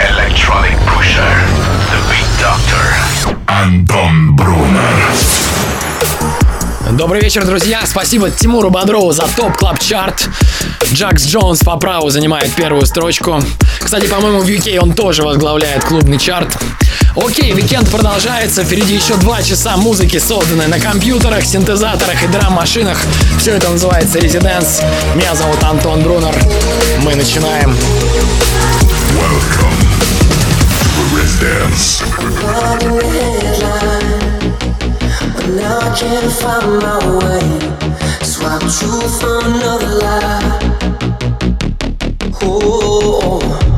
Electronic Pusher, the Beat Doctor. Антон Брунер. Добрый вечер, друзья. Спасибо Тимуру Бодрову за топ клаб чарт. Джакс Джонс по праву занимает первую строчку. Кстати, по-моему, в UK он тоже возглавляет клубный чарт. Окей, уикенд продолжается. Впереди еще два часа музыки, созданной на компьютерах, синтезаторах и драм-машинах. Все это называется Residence. Меня зовут Антон Брунер. Мы начинаем. Welcome to the Residence. Now I can't find my way. Swap truth for another lie. Oh, oh.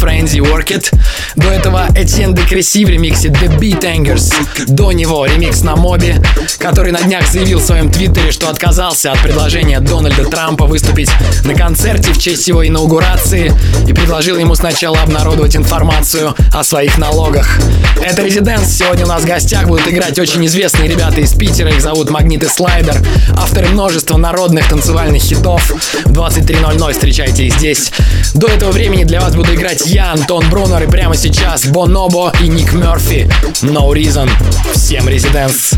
friends you work it Этьен де Креси в ремиксе The Beat Angers. До него ремикс на Моби, который на днях заявил в своем твиттере, что отказался от предложения Дональда Трампа выступить на концерте в честь его инаугурации и предложил ему сначала обнародовать информацию о своих налогах. Это Резиденс. Сегодня у нас в гостях будут играть очень известные ребята из Питера. Их зовут Магнит и Слайдер. Авторы множества народных танцевальных хитов. В 23.00 встречайте их здесь. До этого времени для вас буду играть я, Антон Брунер, и прямо сейчас Бонобо и Ник Мерфи. No Reason. Всем Резиденс.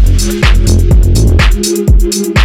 It's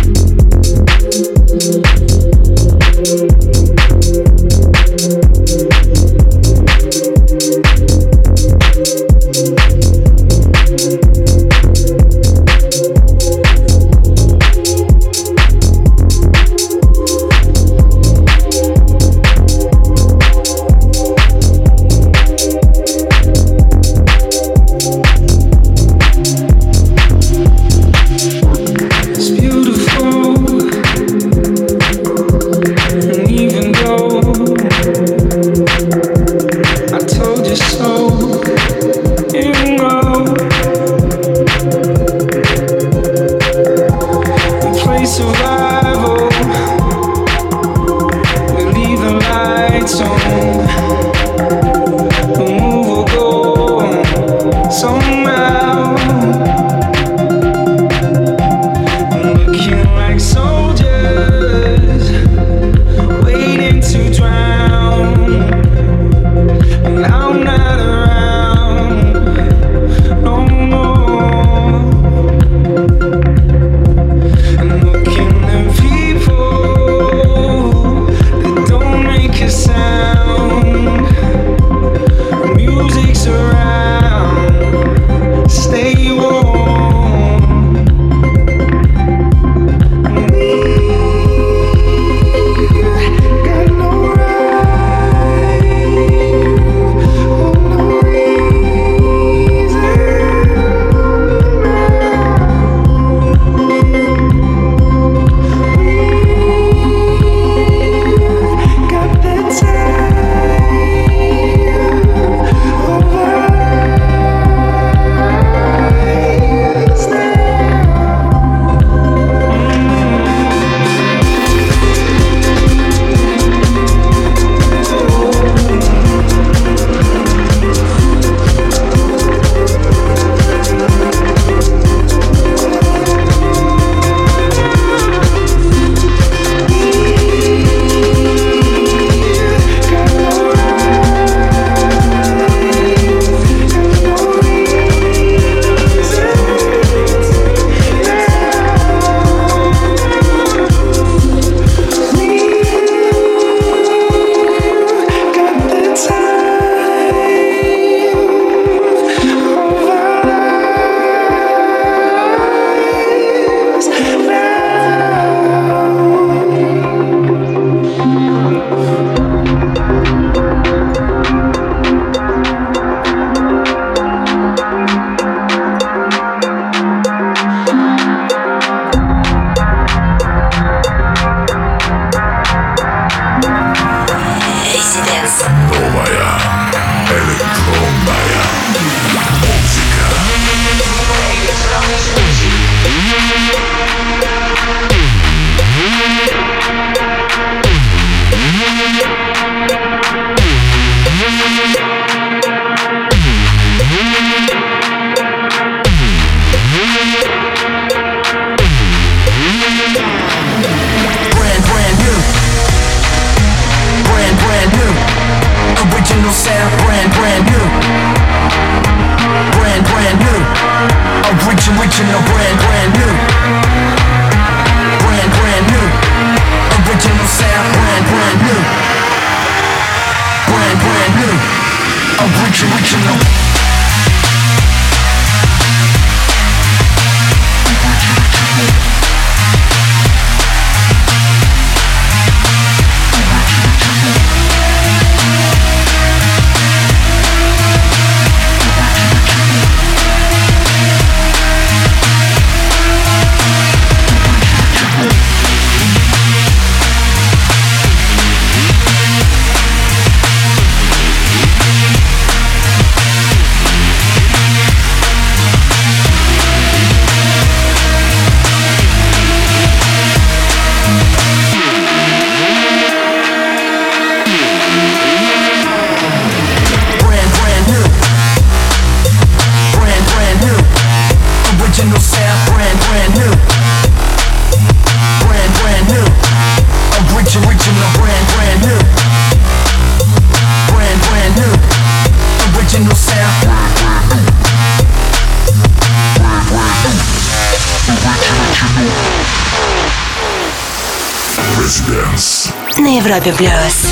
На Европе плюс.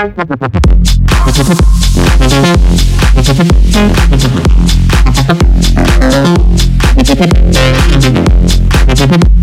Thank you.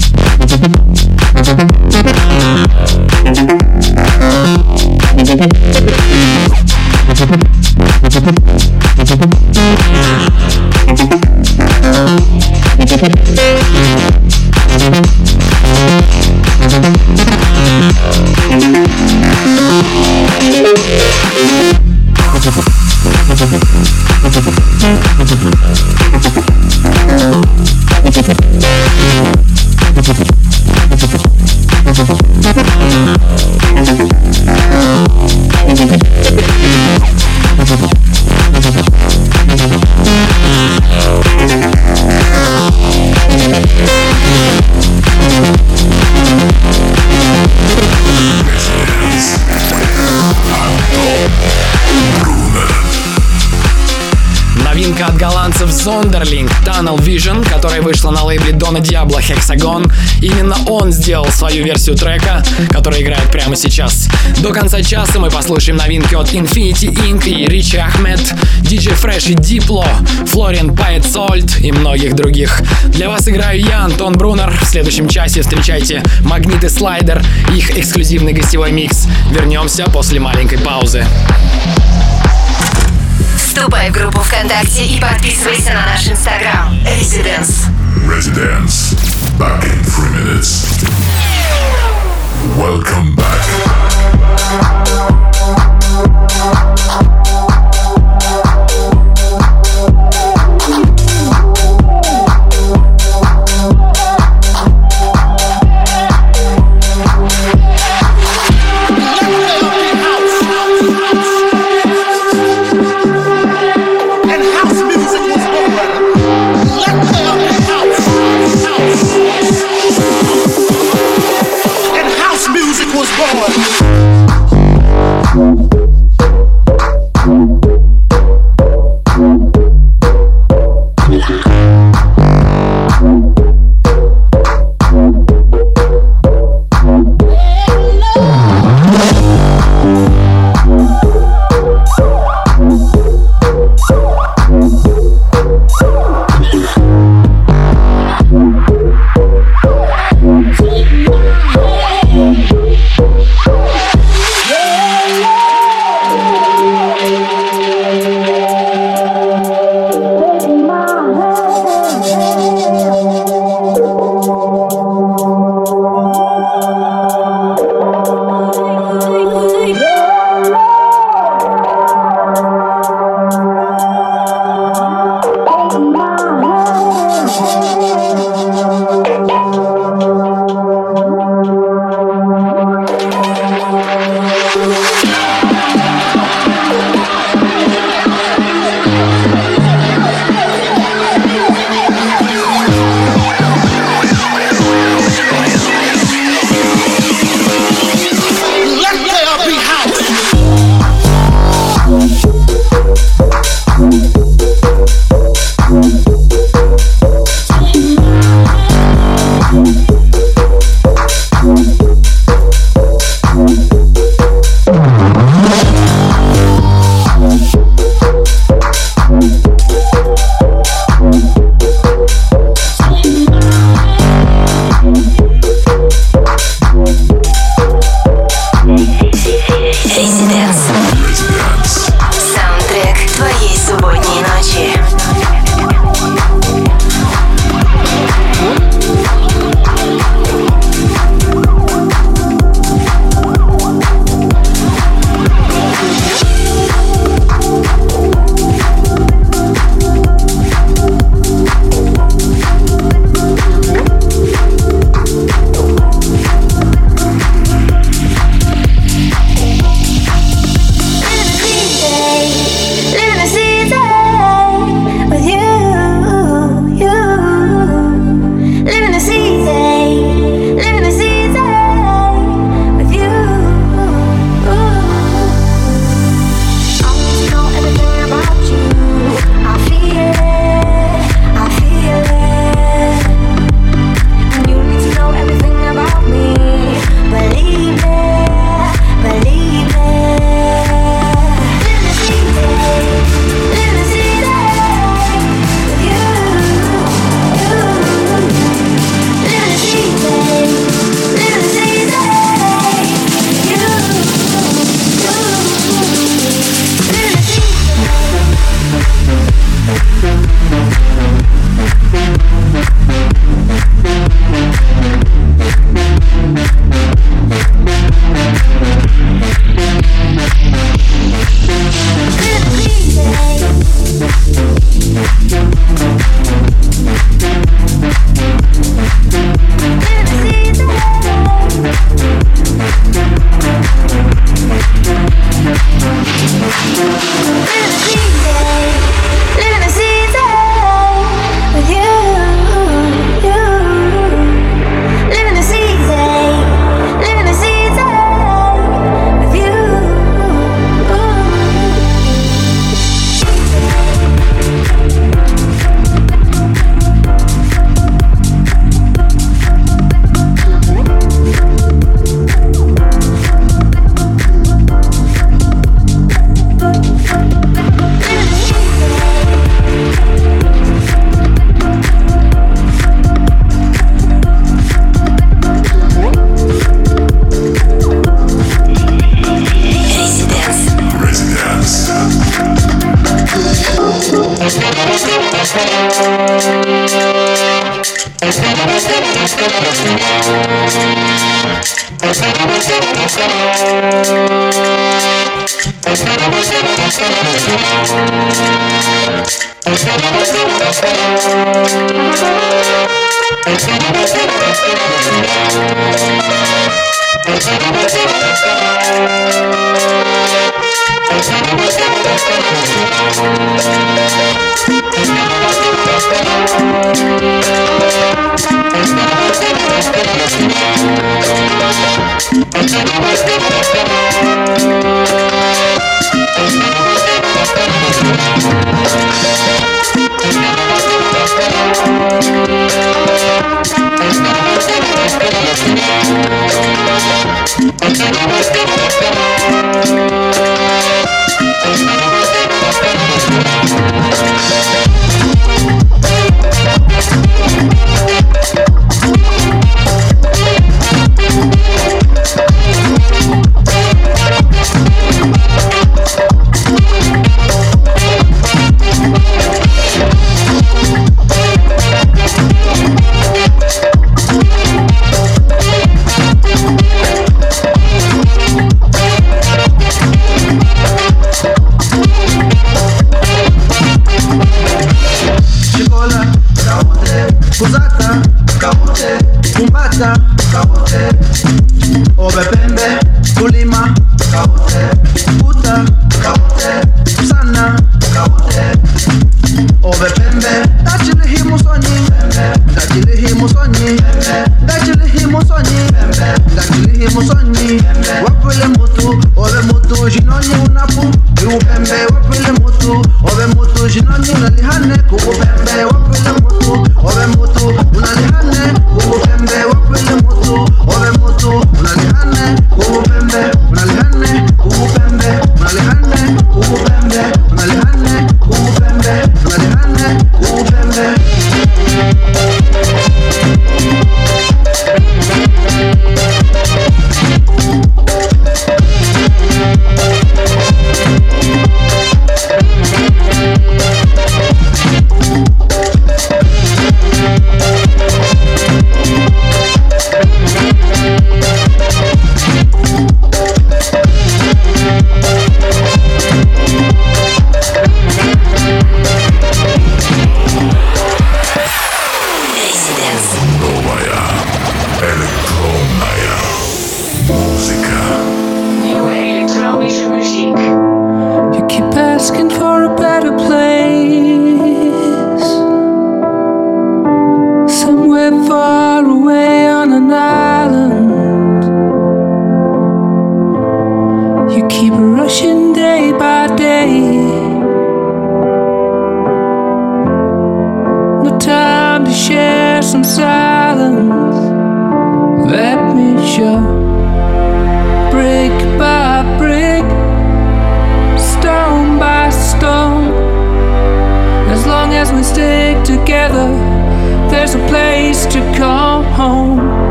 Zonderling Tunnel Vision, которая вышла на лейбле Дона Диабло Hexagon. Именно он сделал свою версию трека, которая играет прямо сейчас. До конца часа мы послушаем новинки от Infinity Inc. и Ричи Ахмед, DJ Fresh и Diplo, Флориан Пайет Сольт и многих других. Для вас играю я, Антон Брунер. В следующем часе встречайте Магнит и Слайдер, их эксклюзивный гостевой микс. Вернемся после маленькой паузы. Вступай в группу ВКонтакте и подписывайся на наш инстаграм. Residence. Residence. Back in three minutes. Welcome back.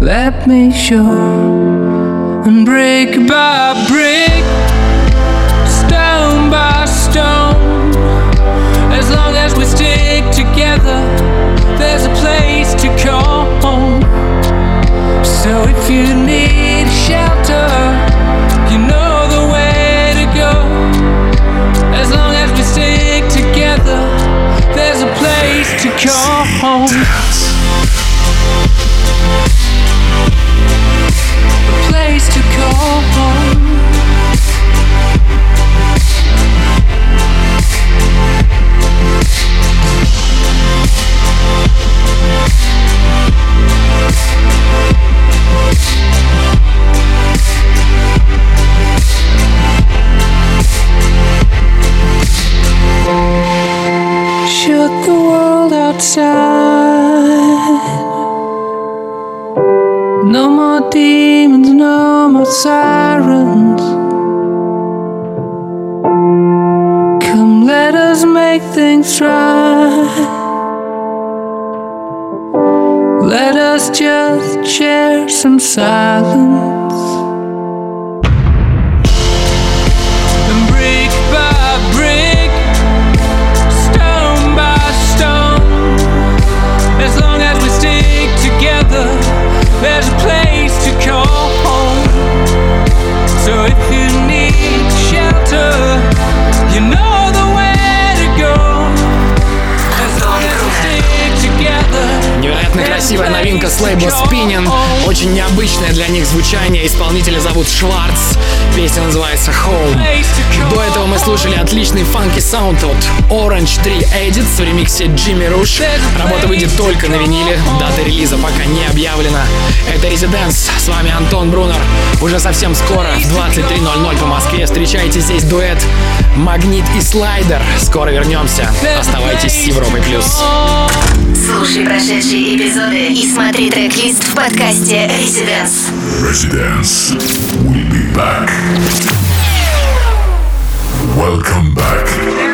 Let me show and brick by brick shut the world outside. лейбла Spinning. Очень необычное для них звучание. Исполнителя зовут Шварц. Песня называется Home. До этого мы слушали отличный фанки саунд от Orange 3 Edit в ремиксе Джимми Руш. Работа выйдет только на виниле. Дата релиза пока не объявлена. Это Резиденс. С вами Антон Брунер. Уже совсем скоро в 23.00 по Москве встречайте здесь дуэт Магнит и Слайдер. Скоро вернемся. Оставайтесь с Европой Плюс. Слушай прошедшие эпизоды и смотри трек-лист в подкасте Residence. Residence. We'll be back. Welcome back.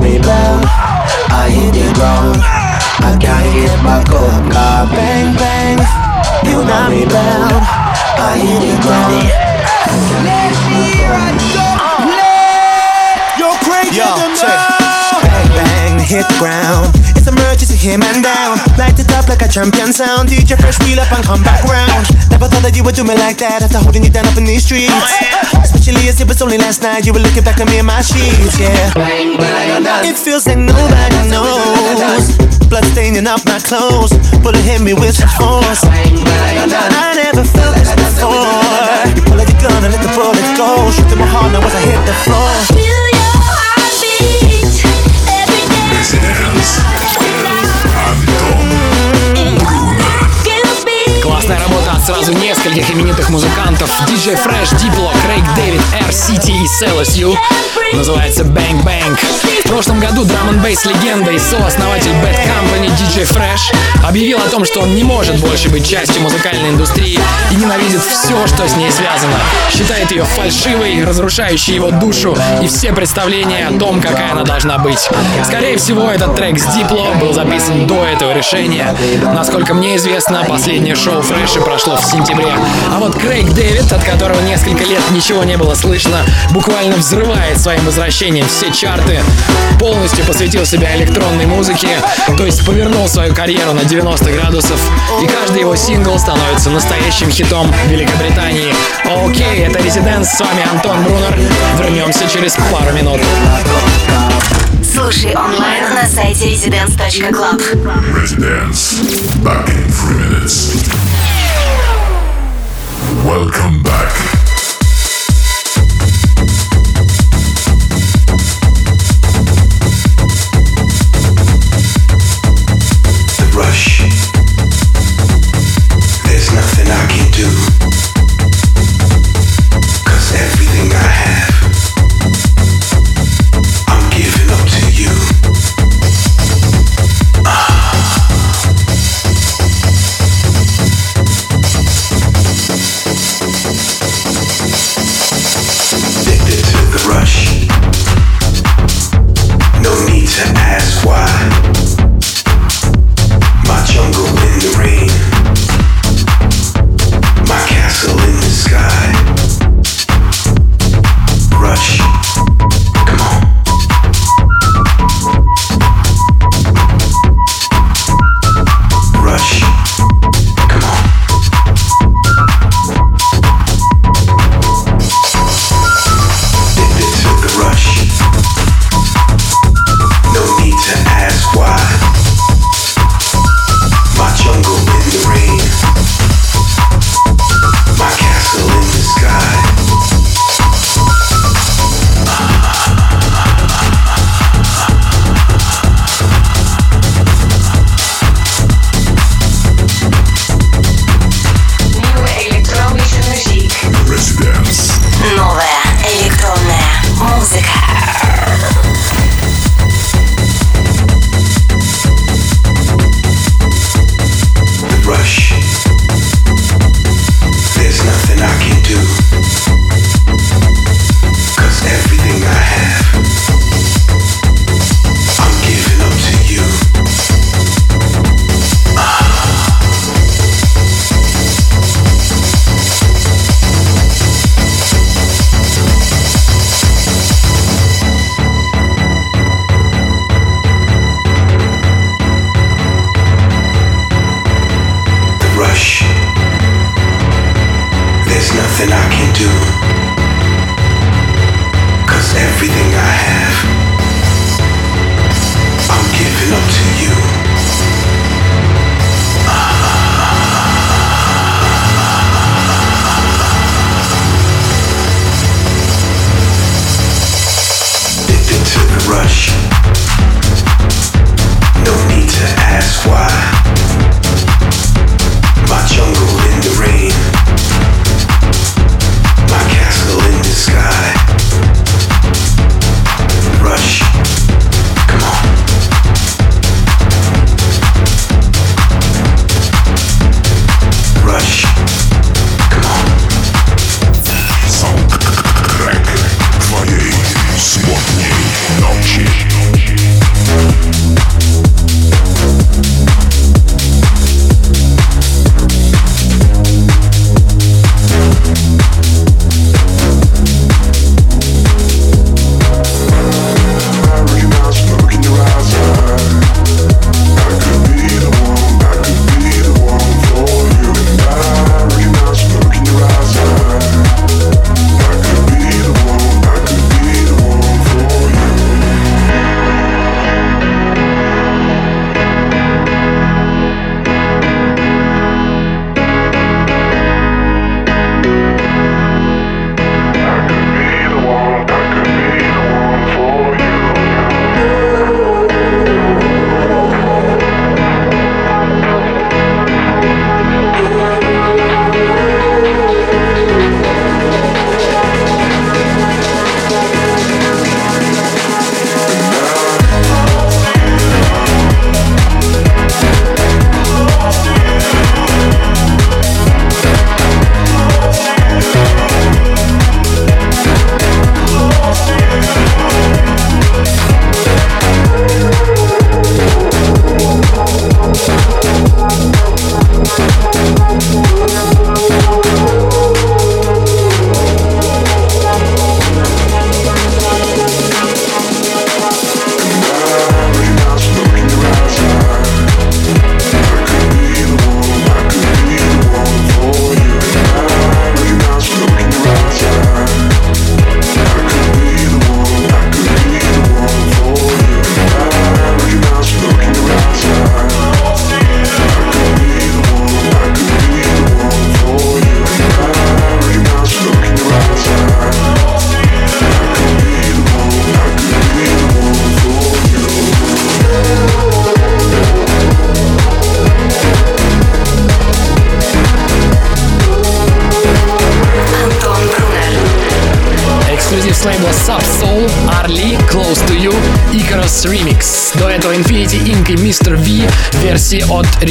rebel. I hit the ground. I can't get back up. Car bang bang. You know me down. I hit the ground. Let me run. Let your crazy Yo, tonight bang, the ground. It's emergency, here man down. Light it up like a champion sound. DJ fresh wheel up and come back round. Never thought that you would do me like that after holding you down up in these streets. Especially as it was only last night you were looking back at me in my sheets, yeah. It feels like nobody knows. Blood staining up my clothes. Bullet hit me with such force. I never felt this before. You pull out your gun and let the bullet go. Shoot my heart now as I hit the floor. Классная работа от сразу нескольких именитых музыкантов. DJ Fresh, Diplo, Крейг Дэвид, R-City и Celus U. Называется Bang Bang. Прошлом году драм н легенда и сооснователь Bad Company DJ Fresh объявил о том, что он не может больше быть частью музыкальной индустрии и ненавидит все, что с ней связано. Считает ее фальшивой, разрушающей его душу и все представления о том, какая она должна быть. Скорее всего, этот трек с Diplo был записан до этого решения. Насколько мне известно, последнее шоу Фрэша прошло в сентябре. А вот Крейг Дэвид, от которого несколько лет ничего не было слышно, буквально взрывает своим возвращением все чарты, полностью посвятил себя электронной музыке, то есть повернул свою карьеру на 90 градусов, и каждый его сингл становится настоящим хитом Великобритании. Окей, это Резиденс, с вами Антон Брунер. Вернемся через пару минут. Слушай онлайн на сайте residence.club. Residence. Back in three minutes. Welcome back.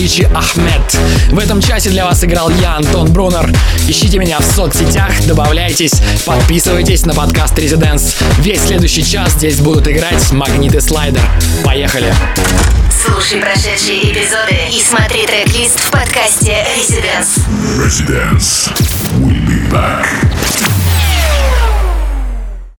Ричи Ахмед. В этом часе для вас играл я, Антон Брунер. Ищите меня в соцсетях, добавляйтесь, подписывайтесь на подкаст Residence. Весь следующий час здесь будут играть Магнит и Слайдер. Поехали! Слушай прошедшие эпизоды и смотри трек-лист в подкасте Residence. Residence. We'll be back.